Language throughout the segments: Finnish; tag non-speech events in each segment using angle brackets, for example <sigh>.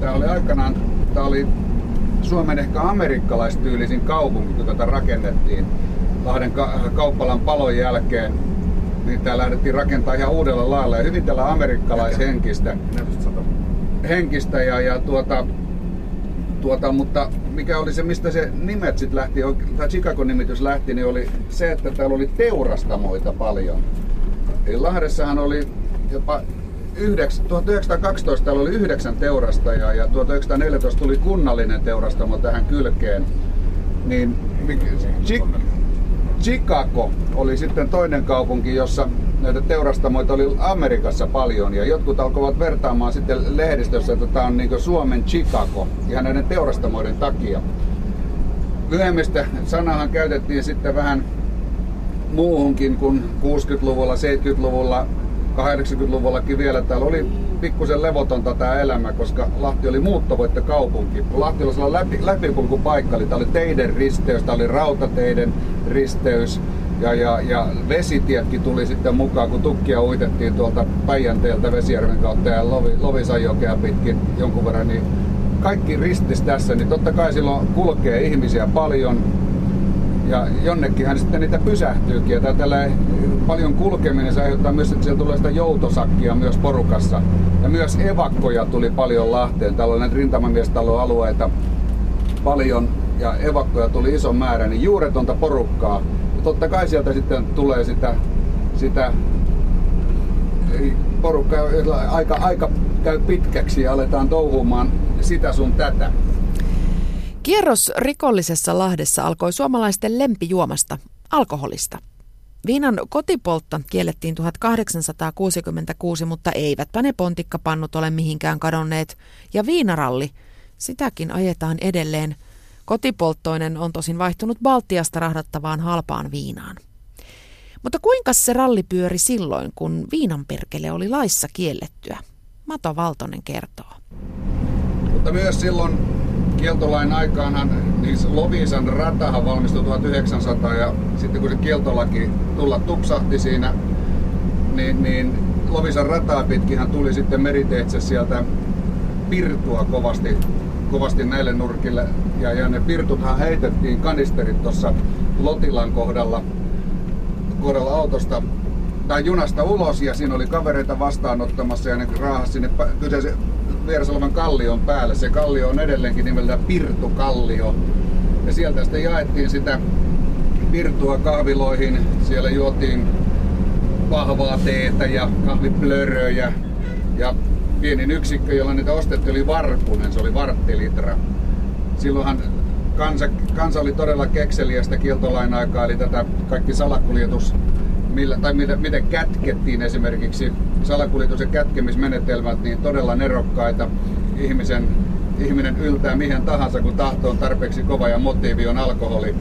Tämä oli aikanaan, tämä oli Suomen ehkä amerikkalaistyylisin kaupunki, kun tätä rakennettiin Lahden ka- kauppalan palon jälkeen. Niin tää lähdettiin rakentaa ihan uudella lailla ja hyvin tällä amerikkalaishenkistä. Henkistä ja, ja tuota, tuota, mutta mikä oli se, mistä se nimet sitten lähti, tai Chicago-nimitys lähti, niin oli se, että täällä oli teurastamoita paljon. Eli Lahdessahan oli jopa 1912 täällä oli yhdeksän teurastajaa ja 1914 tuli kunnallinen teurastamo tähän kylkeen. Niin Chicago oli sitten toinen kaupunki, jossa näitä teurastamoita oli Amerikassa paljon ja jotkut alkoivat vertaamaan sitten lehdistössä, että tämä on niin Suomen Chicago ihan näiden teurastamoiden takia. Lyhyemmistä sanahan käytettiin sitten vähän muuhunkin kuin 60-luvulla, 70-luvulla 80-luvullakin vielä. Täällä oli pikkusen levotonta tämä elämä, koska Lahti oli muuttovoitto kaupunki. Lahti oli sellainen läpi, läpipulkupaikka, eli tämä oli teiden risteys, tämä oli rautateiden risteys, ja, ja, ja vesitietkin tuli sitten mukaan, kun tukkia uitettiin tuolta Päijänteeltä Vesijärven kautta ja Lovi, Lovisanjokea pitkin jonkun verran, niin kaikki ristis tässä, niin totta kai silloin kulkee ihmisiä paljon, ja jonnekinhan sitten niitä pysähtyykin. Ja tällä paljon kulkeminen se aiheuttaa myös, että siellä tulee sitä joutosakkia myös porukassa. Ja myös evakkoja tuli paljon Lahteen. Täällä on näitä rintamamiestaloalueita paljon ja evakkoja tuli iso määrä, niin juuretonta porukkaa. Ja totta kai sieltä sitten tulee sitä, sitä porukkaa, aika, aika käy pitkäksi ja aletaan touhumaan sitä sun tätä. Kierros rikollisessa Lahdessa alkoi suomalaisten lempijuomasta, alkoholista. Viinan kotipoltta kiellettiin 1866, mutta eivätpä ne pontikkapannut ole mihinkään kadonneet. Ja viinaralli, sitäkin ajetaan edelleen. Kotipolttoinen on tosin vaihtunut Baltiasta rahdattavaan halpaan viinaan. Mutta kuinka se ralli pyöri silloin, kun viinanperkele oli laissa kiellettyä? Mato Valtonen kertoo. Mutta myös silloin kieltolain aikaanhan niin Lovisan ratahan valmistui 1900 ja sitten kun se kieltolaki tulla tupsahti siinä, niin, niin Lovisan rataa pitkinhän tuli sitten meriteitse sieltä pirtua kovasti, kovasti näille nurkille. Ja, ja ne pirtuthan heitettiin kanisterit tuossa Lotilan kohdalla, kohdalla autosta tai junasta ulos ja siinä oli kavereita vastaanottamassa ja ne raahasi sinne kyseisen vieressä olevan kallion päälle. Se kallio on edelleenkin nimeltä Pirtukallio. Ja sieltä sitten jaettiin sitä pirtua kahviloihin. Siellä juotiin vahvaa teetä ja kahviplöröjä. Ja pienin yksikkö, jolla niitä ostettiin, oli varpunen. Se oli varttilitra. Silloinhan kansa, kansa oli todella kekseliästä kieltolain aikaa, eli tätä kaikki salakuljetus millä, tai miten, miten kätkettiin esimerkiksi salakuljetus- ja kätkemismenetelmät, niin todella nerokkaita. Ihmisen, ihminen yltää mihin tahansa, kun tahto on tarpeeksi kova ja motiivi on alkoholi.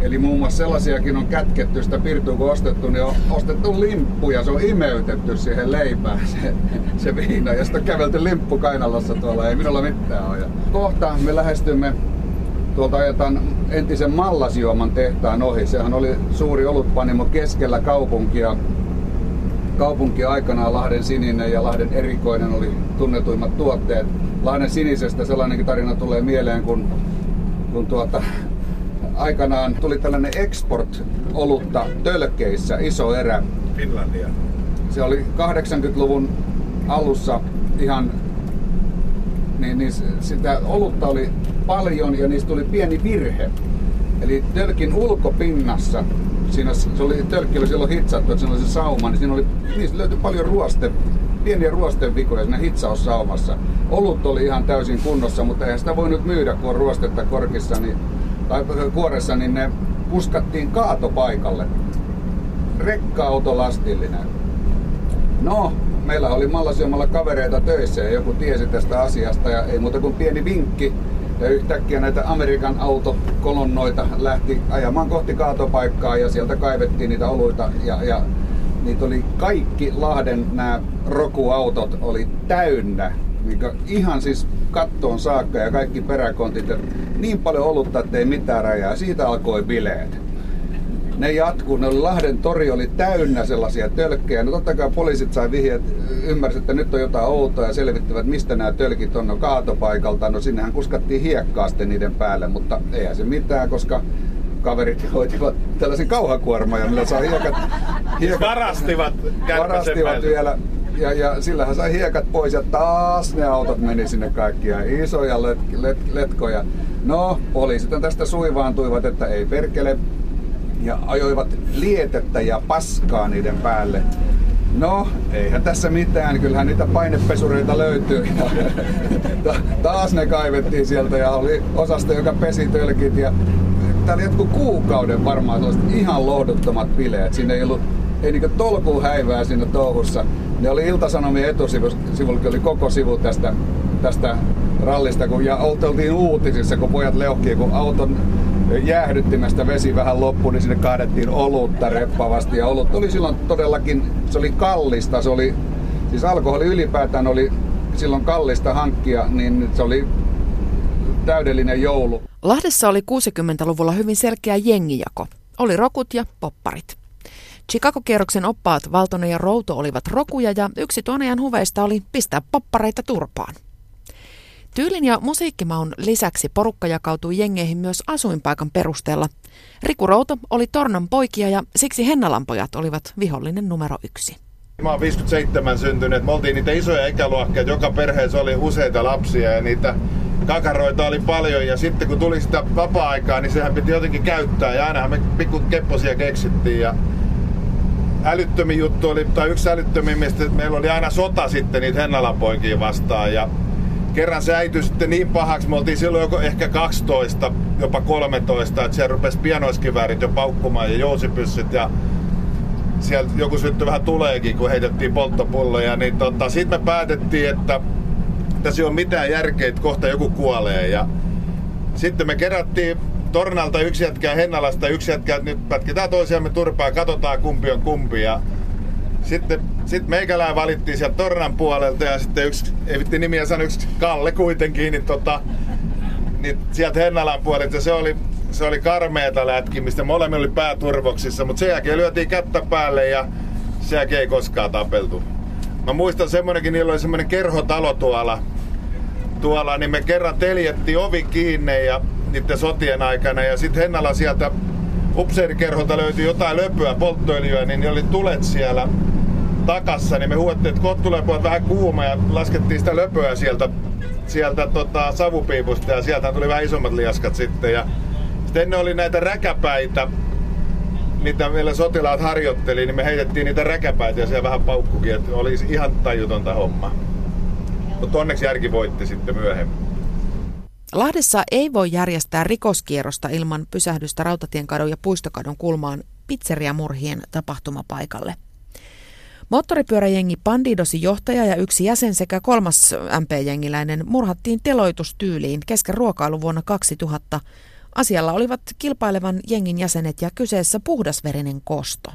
Eli muun muassa sellaisiakin on kätketty sitä pirtua, kun ostettu, niin on ostettu limppu ja se on imeytetty siihen leipään se, se viina. Ja sitten on kävelty limppu kainalossa tuolla, ei minulla mitään ole. kohta me lähestymme tuolta ajetaan entisen mallasjuoman tehtaan ohi. Sehän oli suuri olutpanimo keskellä kaupunkia. Kaupunki aikanaan Lahden sininen ja Lahden erikoinen oli tunnetuimmat tuotteet. Lahden sinisestä sellainenkin tarina tulee mieleen, kun, kun tuota, aikanaan tuli tällainen export-olutta tölkeissä, iso erä. Finlandia. Se oli 80-luvun alussa ihan niin, niin sitä olutta oli paljon ja niistä tuli pieni virhe. Eli tölkin ulkopinnassa, siinä se oli, tölkki oli silloin hitsattu, että siinä oli se sauma, niin siinä oli, niistä löytyi paljon ruoste, pieniä ruostevikoja siinä hitsaussaumassa. Olut oli ihan täysin kunnossa, mutta eihän sitä voi nyt myydä, kun on ruostetta korkissa niin, tai kuoressa, niin ne puskattiin kaatopaikalle. Rekka-auto lastillinen. No, meillä oli Mallasiomalla kavereita töissä ja joku tiesi tästä asiasta ja ei muuta kuin pieni vinkki. Ja yhtäkkiä näitä Amerikan autokolonnoita lähti ajamaan kohti kaatopaikkaa ja sieltä kaivettiin niitä oluita ja, ja niitä oli kaikki Lahden nämä rokuautot oli täynnä. Niin ihan siis kattoon saakka ja kaikki peräkontit. Niin paljon olutta, että ei mitään rajaa. Siitä alkoi bileet. Ne jatkuu. Ne oli, Lahden tori oli täynnä sellaisia tölkkejä. No totta kai poliisit sai vihjeet, ymmärsivät, että nyt on jotain outoa ja selvittivät, mistä nämä tölkit on no, kaatopaikalta. No sinnehän kuskattiin hiekkaa sitten niiden päälle, mutta eihän se mitään, koska kaverit <laughs> hoitivat tällaisen kauhakuorma ja millä saa hiekat, <laughs> hiekat varastivat, varastivat vielä ja, ja sillähän sai hiekat pois ja taas ne autot meni sinne kaikkia isoja let, let, letkoja. No, poliisit tästä suivaantuivat, että ei perkele, ja ajoivat lietettä ja paskaa niiden päälle. No, eihän tässä mitään, kyllähän niitä painepesureita löytyy. <laughs> Ja taas ne kaivettiin sieltä ja oli osasta, joka pesi tölkit. Ja tää oli jotkut kuukauden varmaan sellaiset ihan lohduttomat bileet. Siinä ei ollut ei niinku tolkuun häivää siinä touhussa. Ne oli Ilta-Sanomien etusivulla, oli koko sivu tästä, tästä rallista, kun, ja oltiin uutisissa, kun pojat leuhkii, kun auton jäähdyttimestä vesi vähän loppui, niin sinne kaadettiin olutta reppavasti. Ja olut oli silloin todellakin, se oli kallista, se oli, siis alkoholi ylipäätään oli silloin kallista hankkia, niin se oli täydellinen joulu. Lahdessa oli 60-luvulla hyvin selkeä jengijako. Oli rokut ja popparit. Chicago-kierroksen oppaat Valtonen ja Routo olivat rokuja ja yksi tuon ajan huveista oli pistää poppareita turpaan. Tyylin ja musiikkimaun lisäksi porukka jakautui jengeihin myös asuinpaikan perusteella. Riku Routo oli Tornan poikia ja siksi Hennalan pojat olivat vihollinen numero yksi. Mä oon 57 syntynyt. Me oltiin niitä isoja ikäluokkia. Joka perheessä oli useita lapsia ja niitä kakaroita oli paljon. Ja sitten kun tuli sitä vapaa-aikaa, niin sehän piti jotenkin käyttää. Ja ainahan me pikku kepposia keksittiin. Ja älyttömin juttu oli, tai yksi älyttömin, mistä meillä oli aina sota sitten niitä Hennalan vastaan. Ja kerran se äityi sitten niin pahaksi, me oltiin silloin joko ehkä 12, jopa 13, että siellä rupesi pienoiskiväärit jo paukkumaan ja jousipyssyt ja sieltä joku syttyi vähän tuleekin, kun heitettiin polttopulloja, niin tota, sitten me päätettiin, että tässä ei ole mitään järkeä, että kohta joku kuolee. Ja sitten me kerättiin Tornalta yksi jätkää Hennalasta yksi jätkää, nyt pätkitään toisiamme turpaa ja katsotaan kumpi on kumpi. Ja sitten sit meikälään valittiin sieltä Tornan puolelta ja sitten yksi, ei vitti nimiä sanoa, yksi Kalle kuitenkin, niin, tota, niin sieltä Hennalan puolelta. Se oli, se oli karmeeta lätkimistä, molemmilla oli pääturvoksissa, mutta sen jälkeen lyötiin kättä päälle ja sen jälkeen ei koskaan tapeltu. Mä muistan semmonenkin, niillä oli semmonen kerhotalo tuolla, tuolla, niin me kerran teljettiin ovi kiinni ja niiden sotien aikana. Ja sitten Hennala sieltä upseerikerholta löytyi jotain löpöä, polttoöljyä, niin oli tulet siellä takassa, niin me huomattiin, että kohta tulee vähän kuuma ja laskettiin sitä löpöä sieltä, sieltä tota, savupiipusta ja sieltä tuli vähän isommat liaskat sitten. Ja sitten ennen oli näitä räkäpäitä, mitä meillä sotilaat harjoitteli, niin me heitettiin niitä räkäpäitä ja siellä vähän paukkukin, että oli ihan tajutonta homma. Mutta onneksi järki voitti sitten myöhemmin. Lahdessa ei voi järjestää rikoskierrosta ilman pysähdystä Rautatienkadon ja Puistokadon kulmaan pizzeriamurhien tapahtumapaikalle. Moottoripyöräjengi Pandidosin johtaja ja yksi jäsen sekä kolmas MP-jengiläinen murhattiin teloitustyyliin kesken ruokailu vuonna 2000. Asialla olivat kilpailevan jengin jäsenet ja kyseessä puhdasverinen kosto.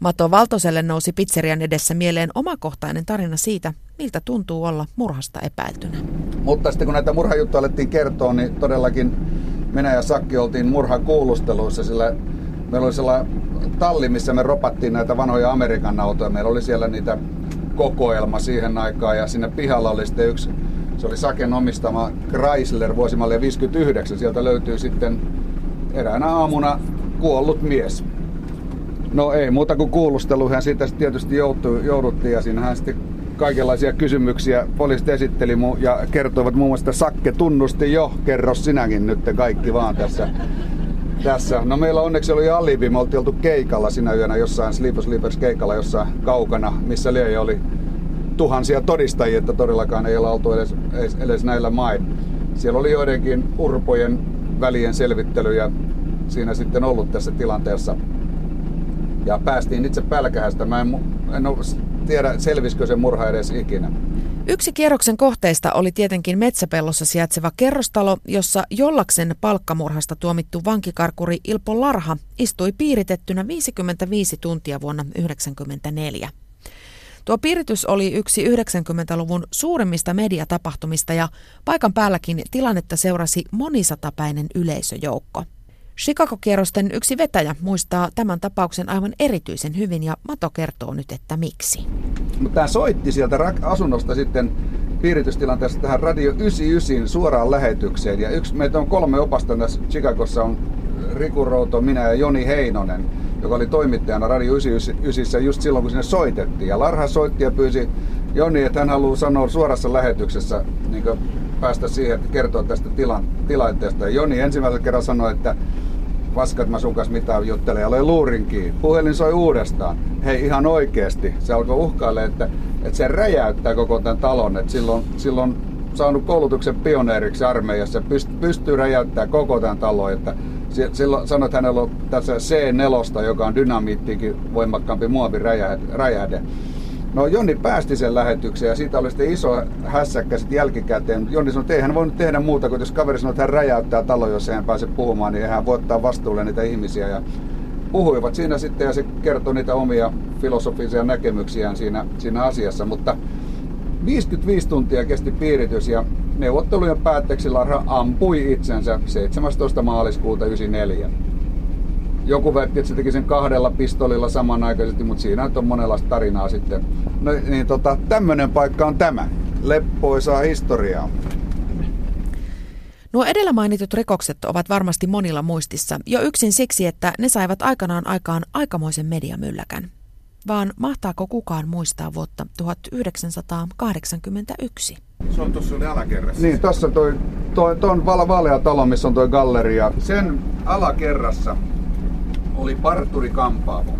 Mato Valtoselle nousi pizzerian edessä mieleen omakohtainen tarina siitä, miltä tuntuu olla murhasta epäiltynä. Mutta sitten kun näitä murhajuttuja alettiin kertoa, niin todellakin minä ja Sakki oltiin murhakuulusteluissa, sillä meillä oli sellainen talli, missä me ropattiin näitä vanhoja Amerikan autoja. Meillä oli siellä niitä kokoelma siihen aikaan ja siinä pihalla oli sitten yksi, se oli Saken omistama Chrysler vuosimalli 59. Sieltä löytyy sitten eräänä aamuna kuollut mies. No ei muuta kuin kuulusteluhan siitä tietysti joutui, jouduttiin ja siinähän sitten kaikenlaisia kysymyksiä poliisit esitteli mu- ja kertoivat muun muassa, että Sakke tunnusti jo, kerro sinäkin nyt kaikki vaan tässä. Tässä. No meillä onneksi oli alibi, me oltiin oltu keikalla sinä yönä jossain Sleepers Sleepers keikalla jossain kaukana, missä Leija oli tuhansia todistajia, että todellakaan ei olla oltu edes, edes, edes näillä main. Siellä oli joidenkin urpojen välien selvittelyjä siinä sitten ollut tässä tilanteessa ja päästiin itse pälkähästä. Mä en, en tiedä, selvisikö se murha edes ikinä. Yksi kierroksen kohteista oli tietenkin metsäpellossa sijaitseva kerrostalo, jossa Jollaksen palkkamurhasta tuomittu vankikarkuri Ilpo Larha istui piiritettynä 55 tuntia vuonna 1994. Tuo piiritys oli yksi 90-luvun suurimmista mediatapahtumista ja paikan päälläkin tilannetta seurasi monisatapäinen yleisöjoukko. Chicago-kierrosten yksi vetäjä muistaa tämän tapauksen aivan erityisen hyvin ja Mato kertoo nyt, että miksi. Mutta tämä soitti sieltä asunnosta sitten piiritystilanteessa tähän Radio 99 suoraan lähetykseen. Ja yksi, meitä on kolme opasta tässä Chicagossa on Riku Routo, minä ja Joni Heinonen, joka oli toimittajana Radio 99 just silloin, kun sinne soitettiin. Ja Larha soitti ja pyysi Joni, että hän haluaa sanoa suorassa lähetyksessä niin päästä siihen, että kertoo tästä tilan, tilanteesta. Joni ensimmäisen kerran sanoi, että paska, että mä sun kanssa mitään juttelen ja olen luurinkin. Puhelin soi uudestaan. Hei, ihan oikeesti. Se alkoi uhkaille, että, että se räjäyttää koko tämän talon. Että silloin, silloin saanut koulutuksen pioneeriksi armeijassa, pyst, pystyy räjäyttämään koko tämän talon. Että silloin sanoit, että hänellä on tässä C4, joka on dynamiittikin voimakkaampi muoviräjähde. No Jonni päästi sen lähetykseen ja siitä oli sitten iso hässäkkä sitten jälkikäteen. Jonni sanoi, että ei hän voinut tehdä muuta kuin jos kaveri sanoi, että hän räjäyttää talo, jos hän pääse puhumaan, niin hän voi ottaa vastuulle niitä ihmisiä. Ja puhuivat siinä sitten ja se kertoi niitä omia filosofisia näkemyksiään siinä, siinä asiassa. Mutta 55 tuntia kesti piiritys ja neuvottelujen päätteeksi Larha ampui itsensä 17. maaliskuuta 1994 joku väitti, että se teki sen kahdella pistolilla samanaikaisesti, mutta siinä on monenlaista tarinaa sitten. No niin tota, tämmönen paikka on tämä. Leppoisaa historiaa. Nuo edellä mainitut rikokset ovat varmasti monilla muistissa, jo yksin siksi, että ne saivat aikanaan aikaan aikamoisen mediamylläkän. Vaan mahtaako kukaan muistaa vuotta 1981? Se on tuossa oli alakerrassa. Niin, tuossa toi, toi, toi on valea talo, missä on toi galleria. Sen alakerrassa oli parturi kampaamo.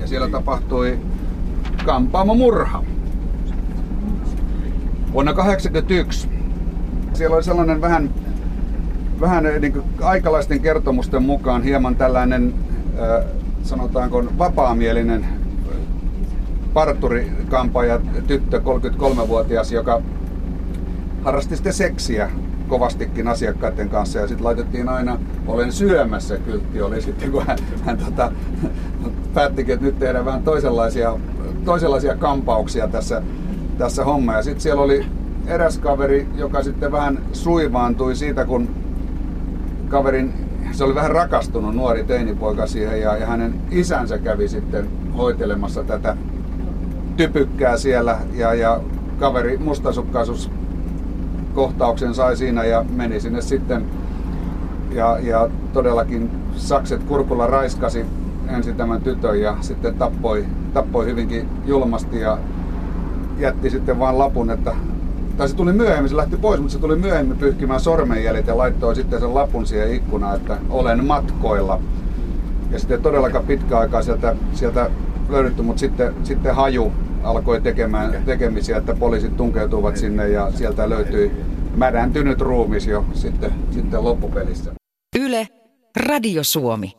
Ja siellä tapahtui kampaamo murha. Vuonna 1981 siellä oli sellainen vähän, vähän niin kuin aikalaisten kertomusten mukaan hieman tällainen, äh, sanotaanko vapaamielinen parturikampaaja tyttö, 33-vuotias, joka harrasti sitten seksiä kovastikin asiakkaiden kanssa ja sitten laitettiin aina olen syömässä kyltti oli sitten kun hän, hän tota, päättikin, että nyt tehdään vähän toisenlaisia, toisenlaisia kampauksia tässä, tässä homma. Ja sitten siellä oli eräs kaveri, joka sitten vähän suivaantui siitä, kun kaverin, se oli vähän rakastunut nuori teinipoika siihen ja, ja hänen isänsä kävi sitten hoitelemassa tätä typykkää siellä ja, ja kaveri mustasukkaisuus kohtauksen sai siinä ja meni sinne sitten. Ja, ja todellakin sakset kurkulla raiskasi ensin tämän tytön ja sitten tappoi, tappoi hyvinkin julmasti ja jätti sitten vain lapun, että tai se tuli myöhemmin, se lähti pois, mutta se tuli myöhemmin pyyhkimään sormenjäljet ja laittoi sitten sen lapun siihen ikkunaan, että olen matkoilla. Ja sitten todellakaan pitkä aikaa sieltä, sieltä löydetty, mutta sitten, sitten haju alkoi tekemään tekemisiä, että poliisit tunkeutuvat sinne ja sieltä löytyi märäntynyt ruumis jo sitten, sitten loppupelissä. Yle, Radio Suomi.